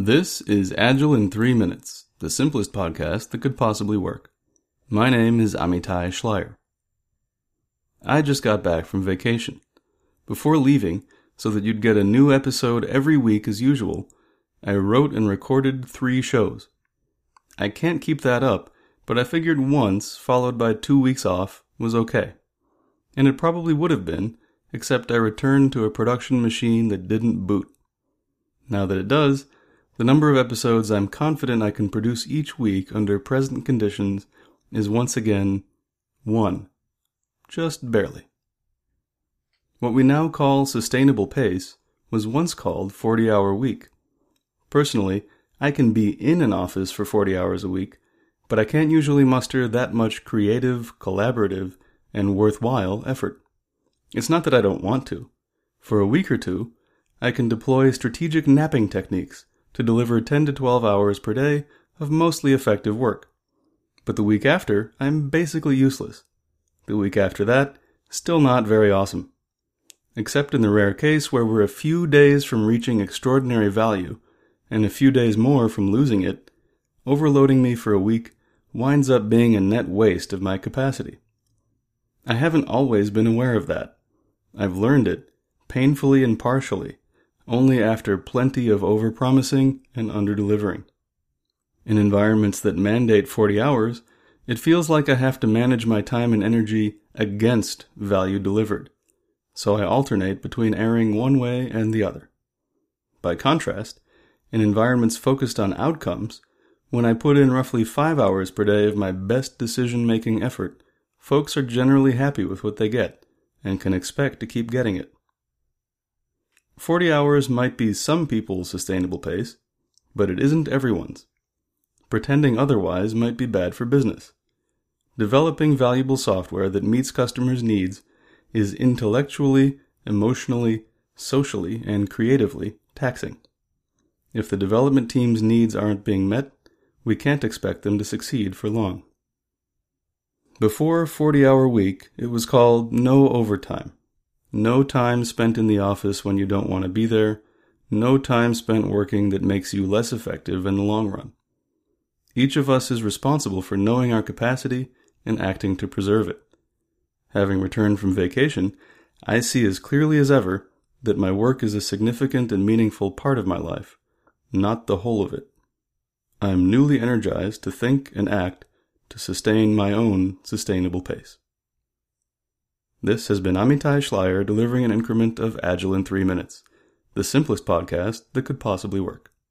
This is Agile in 3 Minutes, the simplest podcast that could possibly work. My name is Amitai Schleier. I just got back from vacation. Before leaving, so that you'd get a new episode every week as usual, I wrote and recorded three shows. I can't keep that up, but I figured once, followed by two weeks off, was okay. And it probably would have been, except I returned to a production machine that didn't boot. Now that it does, the number of episodes I'm confident I can produce each week under present conditions is once again one. Just barely. What we now call sustainable pace was once called 40 hour week. Personally, I can be in an office for 40 hours a week, but I can't usually muster that much creative, collaborative, and worthwhile effort. It's not that I don't want to. For a week or two, I can deploy strategic napping techniques to deliver 10 to 12 hours per day of mostly effective work. But the week after, I'm basically useless. The week after that, still not very awesome. Except in the rare case where we're a few days from reaching extraordinary value, and a few days more from losing it, overloading me for a week winds up being a net waste of my capacity. I haven't always been aware of that. I've learned it, painfully and partially, only after plenty of overpromising and underdelivering. In environments that mandate 40 hours, it feels like I have to manage my time and energy against value delivered, so I alternate between erring one way and the other. By contrast, in environments focused on outcomes, when I put in roughly 5 hours per day of my best decision making effort, folks are generally happy with what they get and can expect to keep getting it. 40 hours might be some people's sustainable pace, but it isn't everyone's. Pretending otherwise might be bad for business. Developing valuable software that meets customers' needs is intellectually, emotionally, socially, and creatively taxing. If the development team's needs aren't being met, we can't expect them to succeed for long. Before 40 hour week, it was called no overtime. No time spent in the office when you don't want to be there. No time spent working that makes you less effective in the long run. Each of us is responsible for knowing our capacity and acting to preserve it. Having returned from vacation, I see as clearly as ever that my work is a significant and meaningful part of my life, not the whole of it. I am newly energized to think and act to sustain my own sustainable pace. This has been Amitai Schleier delivering an increment of Agile in 3 minutes, the simplest podcast that could possibly work.